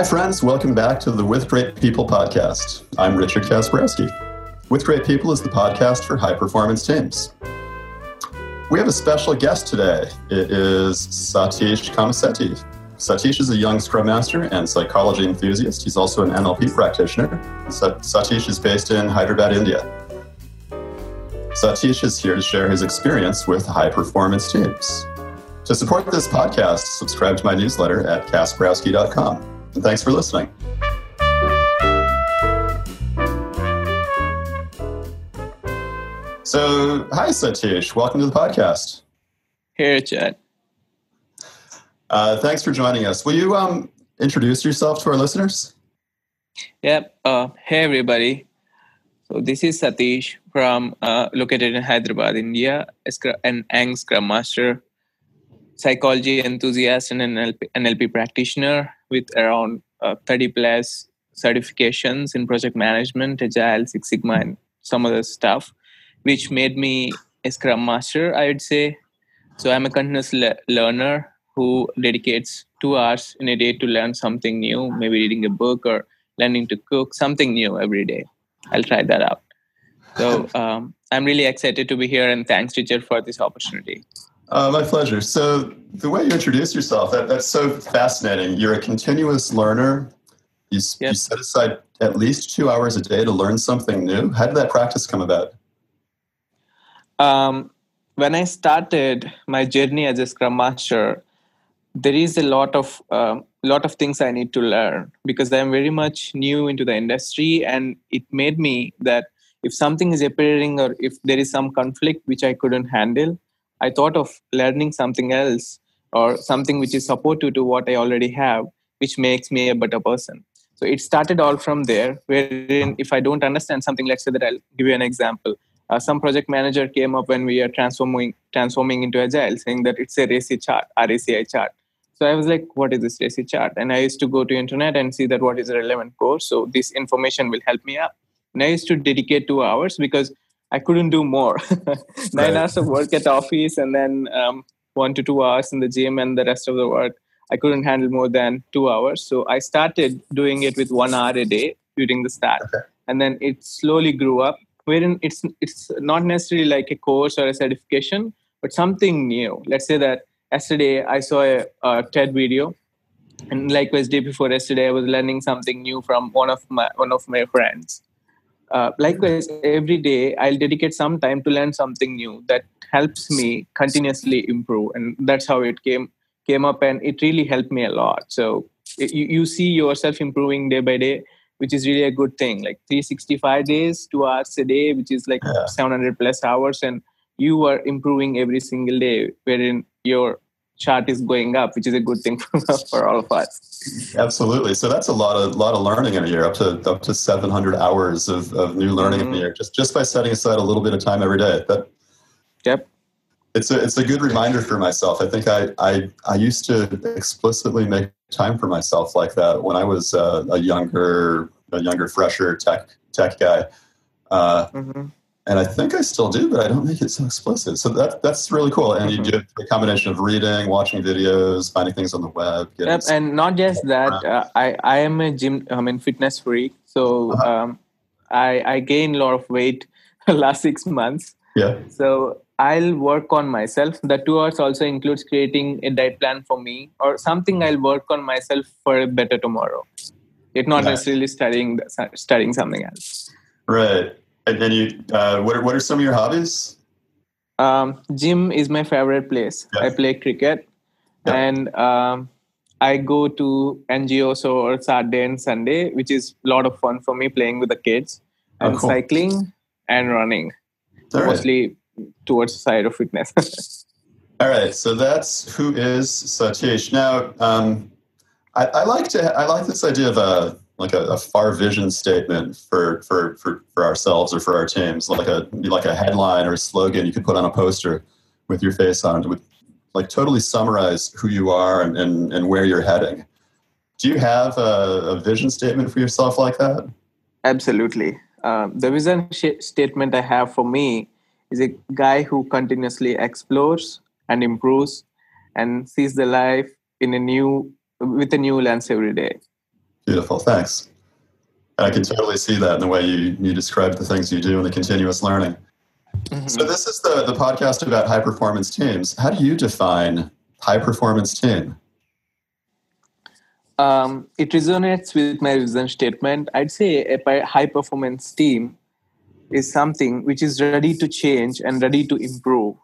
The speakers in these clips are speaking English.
Hi, friends. Welcome back to the With Great People podcast. I'm Richard Kasperowski. With Great People is the podcast for high performance teams. We have a special guest today. It is Satish Kamisetti. Satish is a young Scrum Master and psychology enthusiast. He's also an NLP practitioner. Satish is based in Hyderabad, India. Satish is here to share his experience with high performance teams. To support this podcast, subscribe to my newsletter at kasperowski.com. And thanks for listening. So, hi, Satish. Welcome to the podcast. Hey, Chad. Uh, thanks for joining us. Will you um, introduce yourself to our listeners? Yep. Uh, hey, everybody. So, this is Satish from uh, located in Hyderabad, India, an Ang Scrum Master, psychology enthusiast, and an NLP, NLP practitioner with around uh, 30 plus certifications in project management, Agile, Six Sigma, and some other stuff, which made me a Scrum Master, I would say. So I'm a continuous le- learner who dedicates two hours in a day to learn something new, maybe reading a book or learning to cook, something new every day. I'll try that out. So um, I'm really excited to be here, and thanks, Richard, for this opportunity. Uh, my pleasure. So the way you introduce yourself, that, that's so fascinating. You're a continuous learner. You, yep. you set aside at least two hours a day to learn something new. How did that practice come about? Um, when I started my journey as a Scrum Master, there is a lot of uh, lot of things I need to learn because I'm very much new into the industry, and it made me that if something is appearing or if there is some conflict which I couldn't handle, I thought of learning something else or something which is supportive to what I already have, which makes me a better person. So it started all from there, wherein if I don't understand something, let's say that I'll give you an example. Uh, some project manager came up when we are transforming transforming into agile, saying that it's a RACI chart, RACI chart. So I was like, what is this RACI chart? And I used to go to internet and see that what is a relevant course. So this information will help me up. And I used to dedicate two hours because I couldn't do more. Nine right. hours of work at office and then um, one to two hours in the gym and the rest of the work. I couldn't handle more than two hours. So I started doing it with one hour a day during the start. Okay. And then it slowly grew up, wherein it's it's not necessarily like a course or a certification, but something new. Let's say that yesterday I saw a, a TED video and likewise day before yesterday i was learning something new from one of my one of my friends uh, likewise, every day I'll dedicate some time to learn something new that helps me continuously improve, and that's how it came came up, and it really helped me a lot. So you, you see yourself improving day by day, which is really a good thing. Like 365 days, two hours a day, which is like yeah. 700 plus hours, and you are improving every single day, wherein your chart is going up, which is a good thing for, for all of us. Absolutely. So that's a lot of lot of learning in a year, up to up to 700 hours of, of new learning mm-hmm. in a year, just just by setting aside a little bit of time every day. That, yep. It's a it's a good reminder for myself. I think I I, I used to explicitly make time for myself like that when I was uh, a younger a younger fresher tech tech guy. Uh, mm-hmm and I think I still do, but I don't make it so explicit. So that that's really cool. And mm-hmm. you do a combination of reading, watching videos, finding things on the web. Yep, and not just that. Uh, I I am a gym. I mean fitness freak. So uh-huh. um, I I gained a lot of weight last six months. Yeah. So I'll work on myself. The two hours also includes creating a diet plan for me or something I'll work on myself for a better tomorrow. It's not necessarily studying studying something else. Right. And then you, uh, what are what are some of your hobbies? Um, gym is my favorite place. Yeah. I play cricket, yeah. and um, I go to NGOs or Saturday and Sunday, which is a lot of fun for me playing with the kids, oh, and oh, cool. cycling and running, All mostly right. towards the side of fitness. All right, so that's who is Satish. Now, um, I, I, like to I like this idea of a like a, a, far vision statement for, for, for, for ourselves or for our teams, like a like a headline or a slogan you could put on a poster with your face on it, would like totally summarize who you are and, and, and where you're heading. Do you have a, a vision statement for yourself like that? Absolutely. Um, the vision sh- statement I have for me is a guy who continuously explores and improves and sees the life in a new with a new lens every day Beautiful. Thanks. I can totally see that in the way you, you describe the things you do and the continuous learning. Mm-hmm. So this is the, the podcast about high performance teams. How do you define high performance team? Um, it resonates with my vision statement. I'd say a high performance team is something which is ready to change and ready to improve.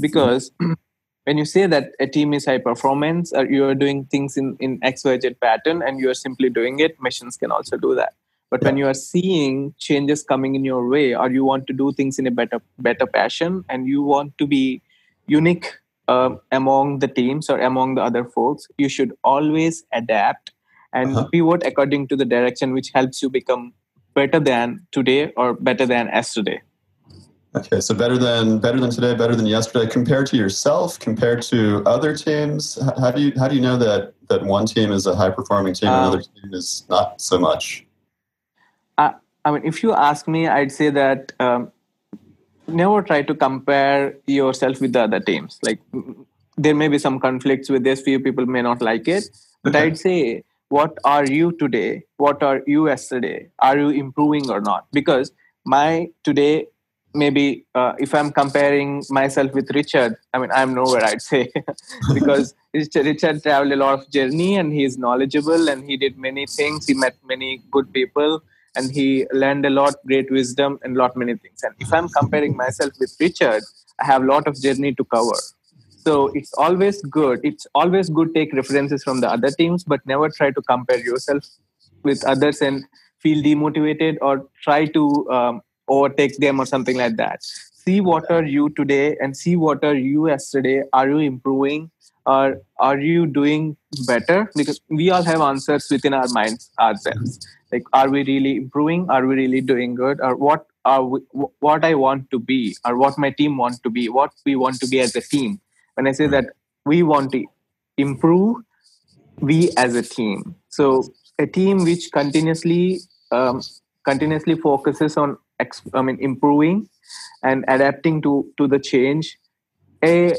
Because mm-hmm. when you say that a team is high performance, or you are doing things in, in XYZ pattern and you are simply doing it, machines can also do that but yeah. when you are seeing changes coming in your way or you want to do things in a better better passion and you want to be unique uh, among the teams or among the other folks you should always adapt and uh-huh. pivot according to the direction which helps you become better than today or better than yesterday okay so better than better than today better than yesterday compared to yourself compared to other teams how do you how do you know that that one team is a high performing team and um, another team is not so much I, I mean, if you ask me, I'd say that um, never try to compare yourself with the other teams. Like there may be some conflicts with this. Few people may not like it, but okay. I'd say, what are you today? What are you yesterday? Are you improving or not? Because my today maybe uh, if i'm comparing myself with richard i mean i'm nowhere i'd say. Because richard, richard traveled a lot of journey and he's knowledgeable and he did many things. He met many good people and he learned a lot great wisdom and lot many things. And if i'm comparing myself with richard i have a lot of journey to cover. So it's always good it's always good take references from the other teams but never try to compare yourself with others and feel demotivated or try to um, overtake them or something like that. See what are you today and see what are you yesterday. Are you improving? Or are you doing better? Because we all have answers within our minds ourselves. Like are we really improving? Are we really doing good? Or what are we, what i want to be? Or what my team want to be? What we want to be as a team? When i say that we want to improve we as a team. So a team which continuously um, continuously focuses on i mean improving and adapting to to the change a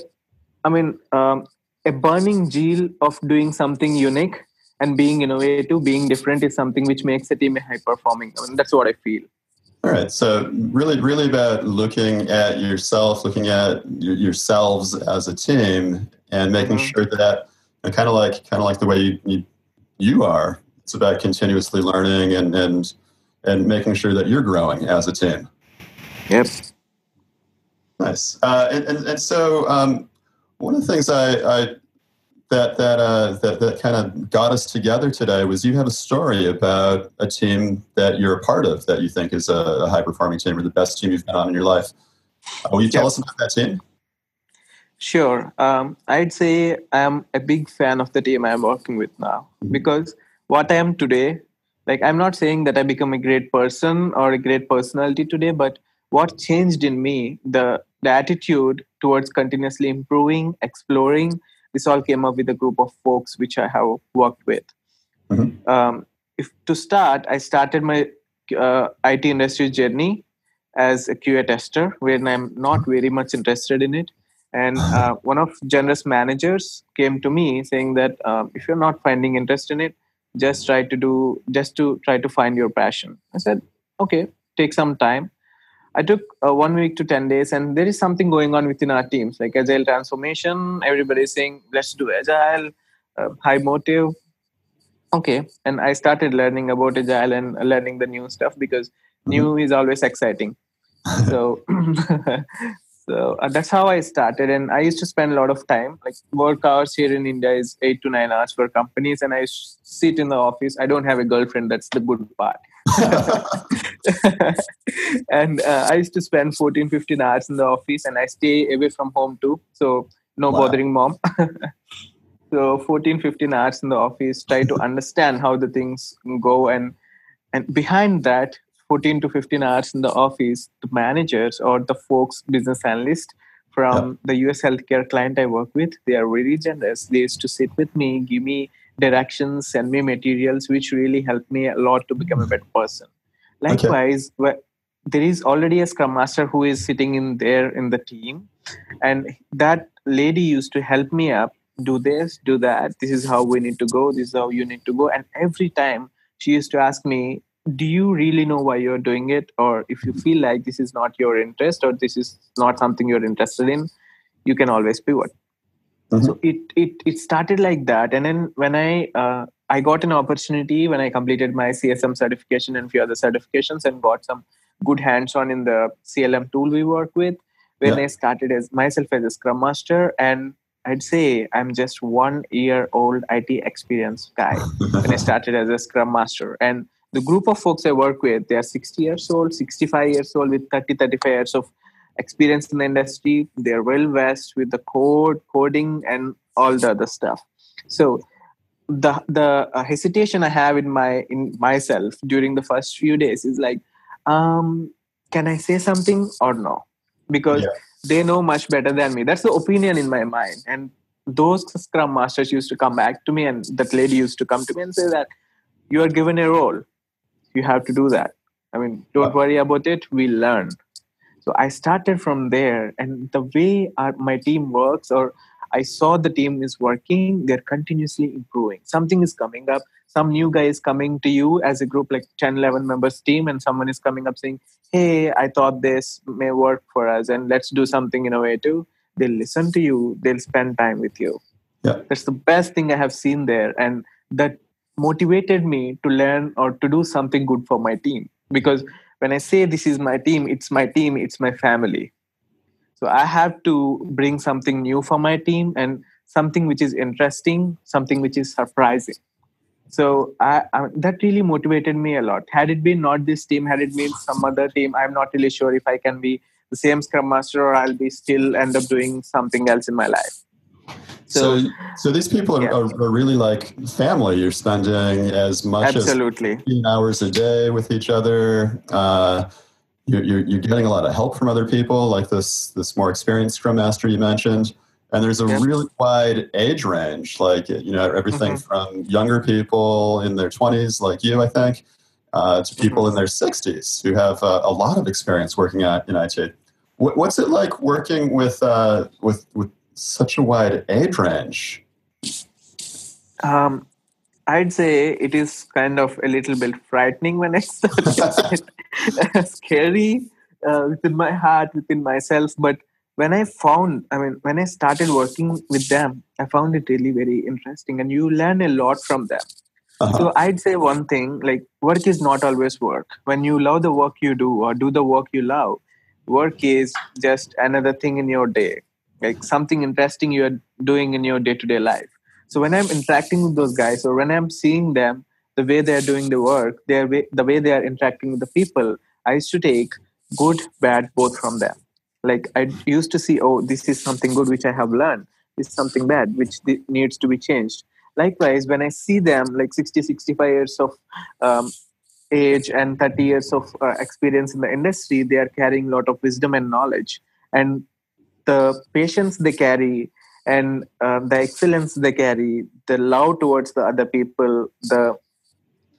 i mean um, a burning zeal of doing something unique and being innovative, being different is something which makes a team high performing. I mean, that's what I feel. All right. So really, really about looking at yourself, looking at yourselves as a team, and making mm-hmm. sure that kind of like kind of like the way you, you, you are. It's about continuously learning and and and making sure that you're growing as a team. Yep. Nice. Uh, and, and, and so um, one of the things I, I that that uh, that that kind of got us together today was you have a story about a team that you're a part of that you think is a, a high performing team or the best team you've been on in your life. Uh, will you tell us about that team? Sure. Um, I'd say I'm a big fan of the team I'm working with now mm-hmm. because what I am today, like I'm not saying that I become a great person or a great personality today, but what changed in me, the the attitude towards continuously improving, exploring, this all came up with a group of folks which I have worked with. Mm-hmm. Um, if to start, I started my uh, IT industry journey as a QA tester, when I'm not very much interested in it. And uh, one of generous managers came to me saying that um, if you're not finding interest in it, just try to do just to try to find your passion. I said, okay, take some time. I took uh, one week to 10 days, and there is something going on within our teams like agile transformation. Everybody is saying, let's do agile, uh, high motive. Okay. And I started learning about agile and learning the new stuff because mm-hmm. new is always exciting. so, so uh, that's how I started. And I used to spend a lot of time, like work hours here in India is eight to nine hours for companies. And I sit in the office. I don't have a girlfriend. That's the good part. and uh, I used to spend 14, 15 hours in the office and I stay away from home too. So no wow. bothering mom. so 14, 15 hours in the office, try to understand how the things go. And, and behind that, 14 to 15 hours in the office, the managers or the folks, business analysts from the US healthcare client I work with, they are very generous. They used to sit with me, give me directions, send me materials, which really helped me a lot to become a mm-hmm. better person. Likewise, okay. there is already a scrum master who is sitting in there in the team, and that lady used to help me up do this, do that. This is how we need to go. This is how you need to go. And every time she used to ask me, "Do you really know why you're doing it? Or if you feel like this is not your interest or this is not something you're interested in, you can always pivot." Mm-hmm. So it it it started like that, and then when I uh, I got an opportunity when I completed my CSM certification and few other certifications and got some good hands-on in the CLM tool we work with. When yeah. I started as myself as a Scrum Master, and I'd say I'm just one year old IT experience guy when I started as a Scrum Master. And the group of folks I work with, they are 60 years old, 65 years old with 30, 35 years of experience in the industry. They're well versed with the code, coding, and all the other stuff. So the the uh, hesitation I have in my in myself during the first few days is like, um, can I say something or no? Because yeah. they know much better than me. That's the opinion in my mind. And those Scrum Masters used to come back to me, and that lady used to come to me and say that you are given a role, you have to do that. I mean, don't worry about it. We learn. So I started from there, and the way our, my team works, or I saw the team is working, they're continuously improving. Something is coming up. Some new guy is coming to you as a group, like 10, 11 members team, and someone is coming up saying, Hey, I thought this may work for us, and let's do something innovative. They'll listen to you, they'll spend time with you. Yeah. That's the best thing I have seen there. And that motivated me to learn or to do something good for my team. Because when I say this is my team, it's my team, it's my family so I have to bring something new for my team and something which is interesting, something which is surprising. So I, I, that really motivated me a lot. Had it been not this team, had it been some other team, I'm not really sure if I can be the same Scrum Master or I'll be still end up doing something else in my life. So, so, so these people are, yeah. are, are, really like family. You're spending as much Absolutely. as 15 hours a day with each other. Uh, you're, you're, you're, getting a lot of help from other people, like this this more experienced Scrum Master you mentioned. And there's a yeah. really wide age range, like you know everything mm-hmm. from younger people in their 20s, like you, I think, uh, to people mm-hmm. in their 60s who have uh, a lot of experience working at in IT. what's it like working with uh, with with such a wide age range? Um, I'd say it is kind of a little bit frightening when I started. scary uh, within my heart, within myself. But when I found, I mean, when I started working with them, I found it really very interesting, and you learn a lot from them. Uh-huh. So I'd say one thing: like work is not always work. When you love the work you do or do the work you love, work is just another thing in your day, like something interesting you are doing in your day-to-day life so when I'm interacting with those guys or when I'm seeing them, the way they're doing the work, their way, the way they are interacting with the people, I used to take good, bad, both from them. Like I used to see, oh, this is something good which I have learned. This is something bad which needs to be changed. Likewise, when I see them like 60, 65 years of um, age and 30 years of uh, experience in the industry, they are carrying a lot of wisdom and knowledge. And the patience they carry and um, the excellence they carry, the love towards the other people, the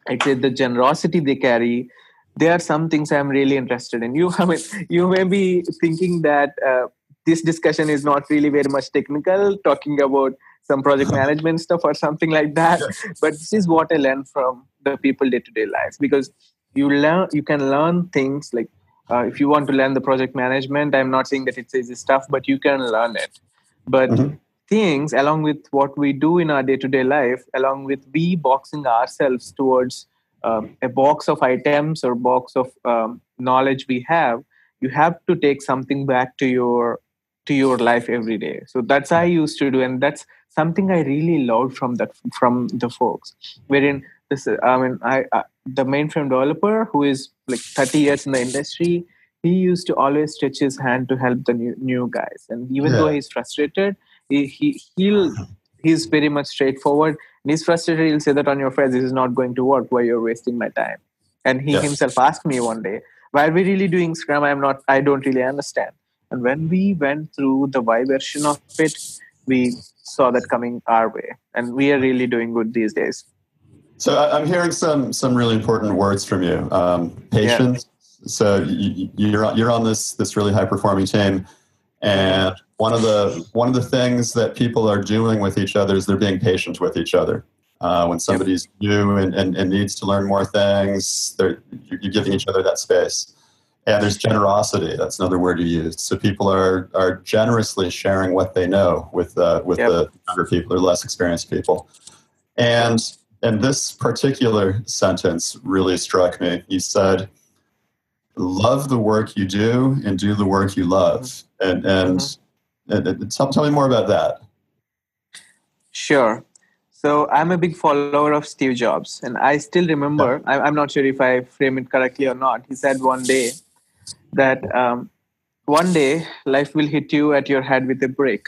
I say the generosity they carry, there are some things I'm really interested in. You, I mean, you may be thinking that uh, this discussion is not really very much technical, talking about some project management stuff or something like that. But this is what I learned from the people day to day life because you learn, you can learn things like uh, if you want to learn the project management. I'm not saying that it's easy stuff, but you can learn it but mm-hmm. things along with what we do in our day-to-day life along with we boxing ourselves towards um, a box of items or box of um, knowledge we have you have to take something back to your to your life every day so that's i used to do and that's something i really loved from that from the folks wherein this i mean i, I the mainframe developer who is like 30 years in the industry he used to always stretch his hand to help the new, new guys. And even yeah. though he's frustrated he, he he'll he's very much straightforward. And he's frustrated he'll say that on your face this is not going to work. Why you're wasting my time? And he yes. himself asked me one day why are we really doing scrum? I'm not i don't really understand. And when we went through the y version of it we saw that coming our way. And we are really doing good these days so i'm hearing some some really important words from you um, patience so you, you're you're on this this really high performing team, and one of the one of the things that people are doing with each other is they're being patient with each other. Uh, when somebody's yep. new and, and, and, needs to learn more things, you're, you're giving each other that space. And there's generosity. That's another word you used. So people are are generously sharing what they know with uh, with yep. the younger people or less experienced people. And and this particular sentence really struck me. You said, "Love the work you do and do the work you love." And and, mm-hmm. and, and tell, tell me more about that. Sure. So I'm a big follower of Steve Jobs, and I still remember. I'm not sure if I frame it correctly or not. He said one day that um, one day life will hit you at your head with a brick.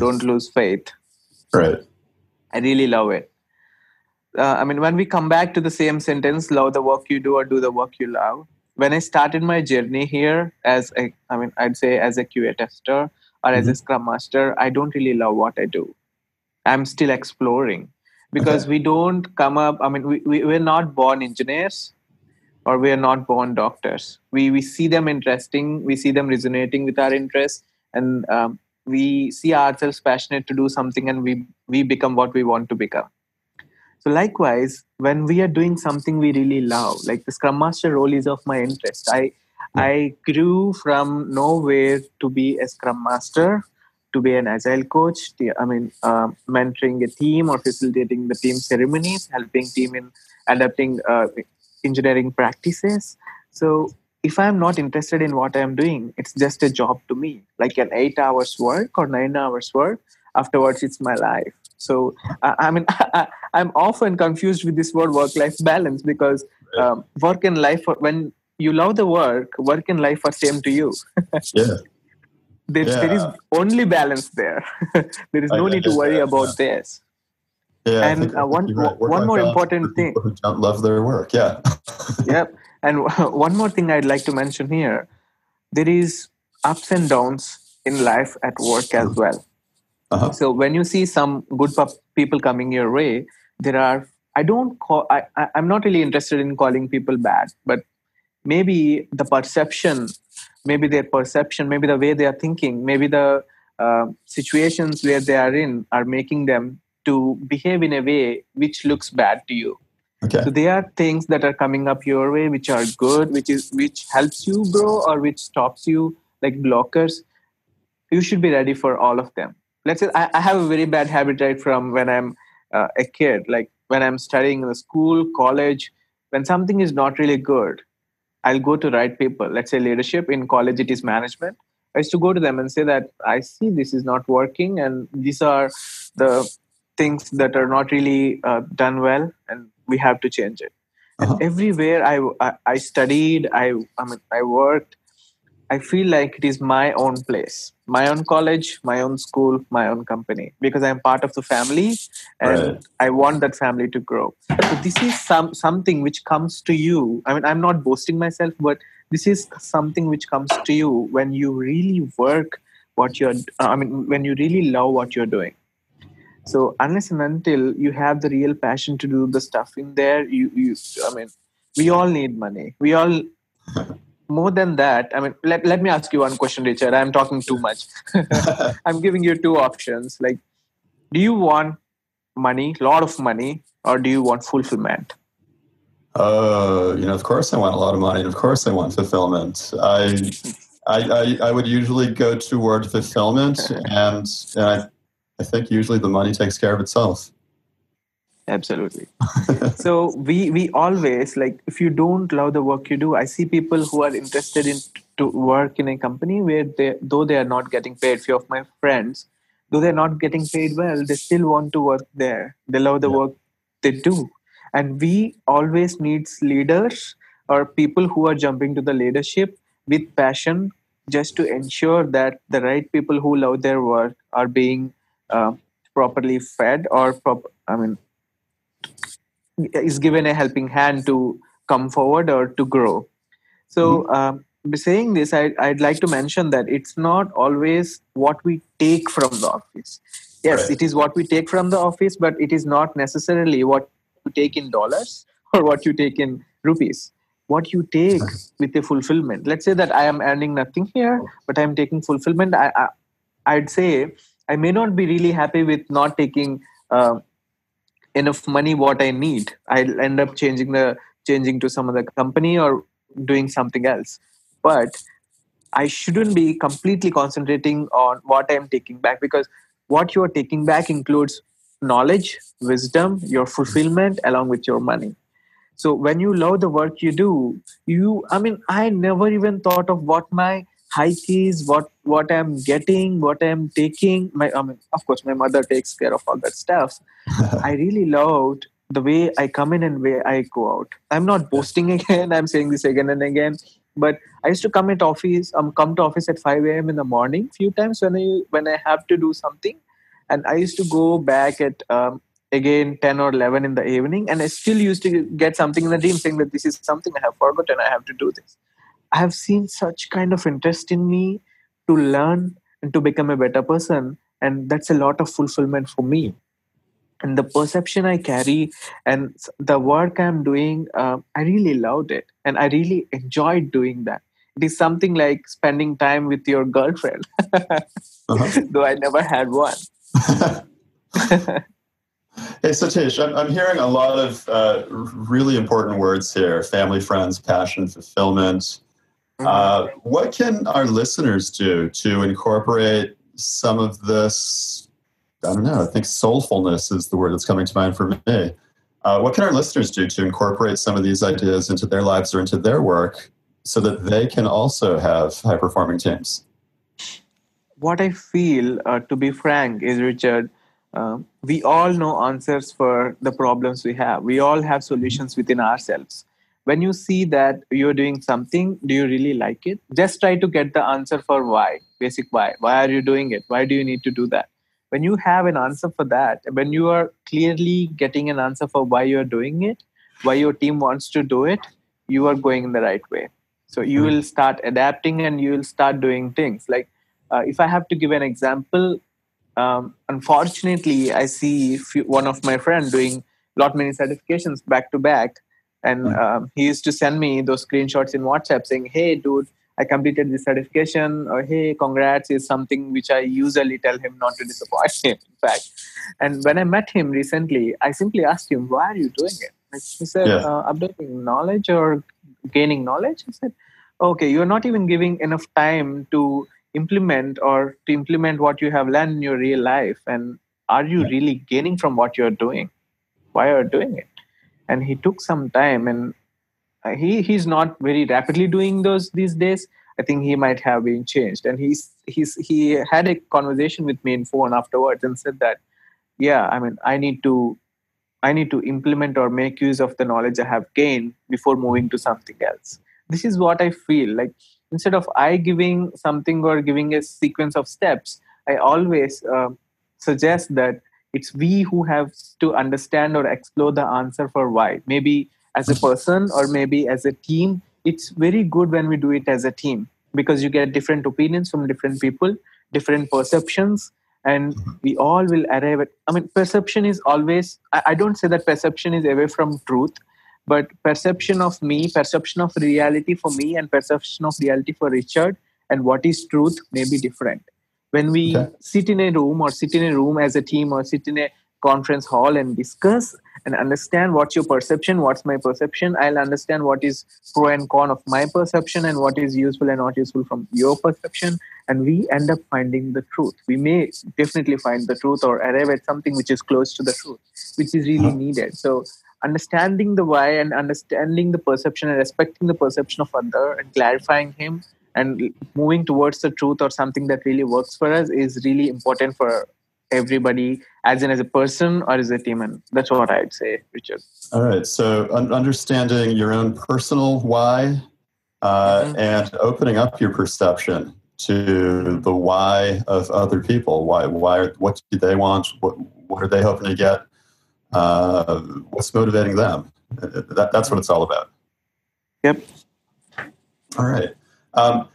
Don't lose faith. Right. I really love it. Uh, I mean, when we come back to the same sentence, love the work you do or do the work you love. When I started my journey here as a, I mean, I'd say as a QA tester or mm-hmm. as a mm-hmm. Scrum Master, I don't really love what I do. I'm still exploring because okay. we don't come up. I mean, we, we, we're not born engineers or we are not born doctors. We we see them interesting, we see them resonating with our interests, and um, we see ourselves passionate to do something, and we we become what we want to become. So likewise, when we are doing something we really love, like the Scrum Master role is of my interest. I I grew from nowhere to be a Scrum Master, to be an Agile coach. I mean, uh, mentoring a team or facilitating the team ceremonies, helping team in adapting uh, engineering practices. So if I'm not interested in what I'm doing, it's just a job to me, like an eight hours work or nine hours work. Afterwards, it's my life. So I mean, I, am often confused with this word work-life balance because um, work and life, when you love the work, work and life are same to you. yeah. There, yeah. there is only balance there. there is no I, need to worry about yeah. this. Yeah, and uh, one right. one more important thing who don't love their work. Yeah. yep. And one more thing I'd like to mention here: there is ups and downs in life at work as well. Uh-huh. So when you see some good people coming your way, there are. I don't call. I, I I'm not really interested in calling people bad, but maybe the perception, maybe their perception, maybe the way they are thinking, maybe the uh, situations where they are in are making them to behave in a way which looks bad to you okay. so there are things that are coming up your way which are good which is which helps you grow or which stops you like blockers you should be ready for all of them let's say i, I have a very bad habit right from when i'm uh, a kid. Like when i'm studying in the school college when something is not really good i'll go to write people let's say leadership in college it is management. I used to go to them and say that i see this is not working and these are the things that are not really uh, done well and we have to change it. Uh-huh. and everywhere I, I, I studied i i mean i worked i feel like it is my own place my own college my own school my own company because i'm part of the family and right. i want that family to grow so this is some something which comes to you i mean i'm not boasting myself but this is something which comes to you when you really work what you're uh, i mean when you really love what you're doing so unless and until you have the real passion to do the stuff in there, you, you I mean, we all need money. We all more than that. I mean, let, let me ask you one question, Richard. I'm talking too much. I'm giving you two options. Like, do you want money, lot of money, or do you want fulfillment? Uh, you know, of course I want a lot of money, and of course I want fulfillment. I, I, I, I would usually go toward fulfillment, and, and I I think usually the money takes care of itself. Absolutely. so we we always like if you don't love the work you do, I see people who are interested in to work in a company where they though they are not getting paid. Few of my friends, though they're not getting paid well, they still want to work there. They love the yeah. work they do. And we always needs leaders or people who are jumping to the leadership with passion just to ensure that the right people who love their work are being uh, properly fed or prop- i mean is given a helping hand to come forward or to grow. So mm-hmm. um, saying this I, i'd like to mention that it's not always what we take from the office. Yes right. it is what we take from the office but it is not necessarily what you take in dollars or what you take in rupees. What you take with a fulfillment. Let's say that i am earning nothing here but i'm taking fulfillment. I, I i'd say I may not be really happy with not taking uh, enough money what i need i'll end up changing the changing to some other company or doing something else. But i shouldn't be completely concentrating on what i'm taking back because what you're taking back includes knowledge wisdom your fulfillment along with your money. So when you love the work you do you i mean i never even thought of what my hike is what what i'm getting what i'm taking. My i mean of course my mother takes care of all that stuff. I really loved the way i come in and way i go out. I'm not boasting again. I'm saying this again and again. But i used to come at office um come to office at 5 a.m in the morning few times when i when i have to do something. And i used to go back at um, again 10 or 11 in the evening. And i still used to get something in the dream saying that this is something i have forgotten i have to do this have seen such kind of interest in me to learn and to become a better person and that's a lot of fulfillment for me and the perception i carry and the work i'm doing uh, i really loved it and i really enjoyed doing that it is something like spending time with your girlfriend uh-huh. though i never had one Hey, Satish, I'm, I'm hearing a lot of uh, really important words here family, friends, passion, fulfillment. Mm-hmm. Uh, what can our listeners do to incorporate some of this? I don't know, I think soulfulness is the word that's coming to mind for me. Uh, what can our listeners do to incorporate some of these ideas into their lives or into their work so that they can also have high performing teams? What I feel, uh, to be frank, is Richard, um, we all know answers for the problems we have. We all have solutions within ourselves. When you see that you're doing something, do you really like it? Just try to get the answer for why, basic why. Why are you doing it? Why do you need to do that? When you have an answer for that, when you are clearly getting an answer for why you're doing it, why your team wants to do it, you are going in the right way. So you hmm. will start adapting and you will start doing things. Like uh, if I have to give an example, um, unfortunately, I see few, one of my friend doing lot many certifications back to back, and hmm. um, he used to send me those screenshots in WhatsApp saying, "Hey, dude." I completed this certification, or hey, congrats is something which I usually tell him not to disappoint him, in fact. And when I met him recently, I simply asked him, Why are you doing it? He said, yeah. uh, Updating knowledge or gaining knowledge? He said, Okay, you're not even giving enough time to implement or to implement what you have learned in your real life and are you really gaining from what you're doing why are you doing it and he took some time and uh, he he's not very rapidly doing those these days. I think he might have been changed. And he's he's he had a conversation with me in phone afterwards and said that yeah i mean i need to i need to implement or make use of the knowledge i have gained before moving to something else. This is what i feel. Like instead of i giving something or giving a sequence of steps i always uh, suggest that it's we who have to understand or explore the answer for why maybe as a person or maybe as a team it's very good when we do it as a team because you get different opinions from different people different perceptions and mm-hmm. we all will arrive at i mean perception is always I, I don't say that perception is away from truth but perception of me perception of reality for me and perception of reality for richard and what is truth may be different when we okay. sit in a room or sit in a room as a team or sit in a conference hall and discuss and understand what's your perception what's my perception i'll understand what is pro and con of my perception and what is useful and not useful from your perception and we end up finding the truth we may definitely find the truth or arrive at something which is close to the truth which is really uh-huh. needed so understanding the why and understanding the perception and respecting the perception of other and clarifying him and moving towards the truth or something that really works for us is really important for everybody as in as a person or as a team and that's what i'd say richard all right so un- understanding your own personal why uh, mm-hmm. and opening up your perception to the why of other people why why what do they want what what are they hoping to get uh, what's motivating them. That, that's what it's all about. Yep. All right. Um,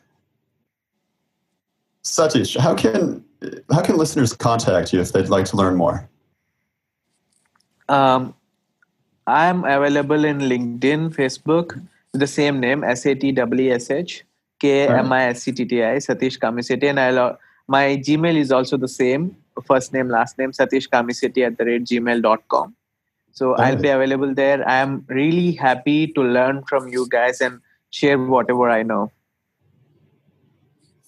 Satish, how can how can listeners contact you if they'd like to learn more? Um, I'm available in LinkedIn, Facebook, the same name S A T W S H K M I S C T T I Satish Kamisetti, and I'll, my Gmail is also the same first name, last name, Satish Kamisetti at the rate gmail.com. So I'll be available there. I am really happy to learn from you guys and share whatever I know.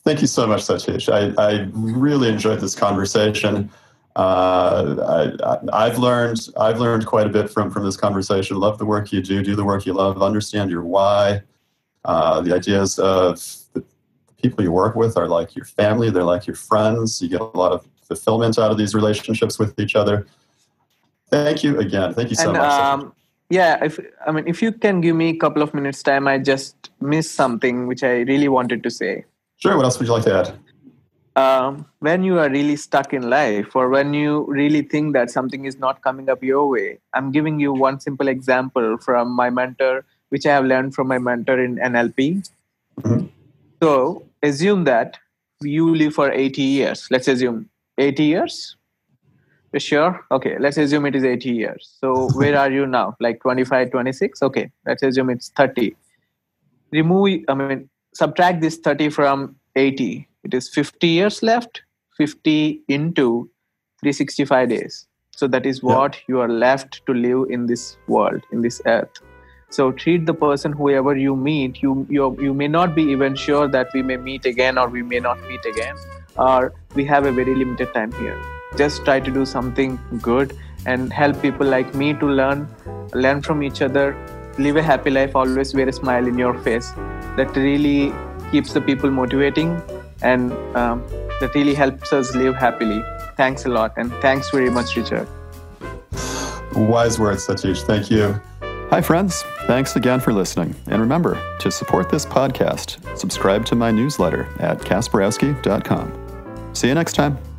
Thank you so much, Satish. I, I really enjoyed this conversation. Uh, I, have learned I've learned quite a bit from from this conversation. Love the work you do. Do the work you love. Understand your why. Uh, the ideas of the people you work with are like your family. They're like your friends. You get a lot of fulfillment out of these relationships with each other. Thank you again. Thank you so and, much. Um, yeah, if I mean, if you can give me a couple of minutes time, I just missed something which I really wanted to say. Sure. What else would you like to add? Um, when you are really stuck in life, or when you really think that something is not coming up your way, I'm giving you one simple example from my mentor, which I have learned from my mentor in NLP. Mm-hmm. So assume that you live for 80 years. Let's assume 80 years sure okay let's assume it is 80 years so where are you now like 25 26 okay let's assume it's 30 remove i mean subtract this 30 from 80 it is 50 years left 50 into 365 days. So that is what yeah. you are left to live in this world in this earth. So treat the person whoever you meet. You you, you may not be even sure that we may meet again or we may not meet again or we have a very limited time here. Just try to do something good and help people like me to learn learn from each other live a happy life always wear a smile in your face that really keeps the people motivating and um, that really helps us live happily thanks a lot and thanks very much richard wise words satish thank you Hi, friends. Thanks again for listening. And remember to support this podcast, subscribe to my newsletter at kasperowski.com. See you next time.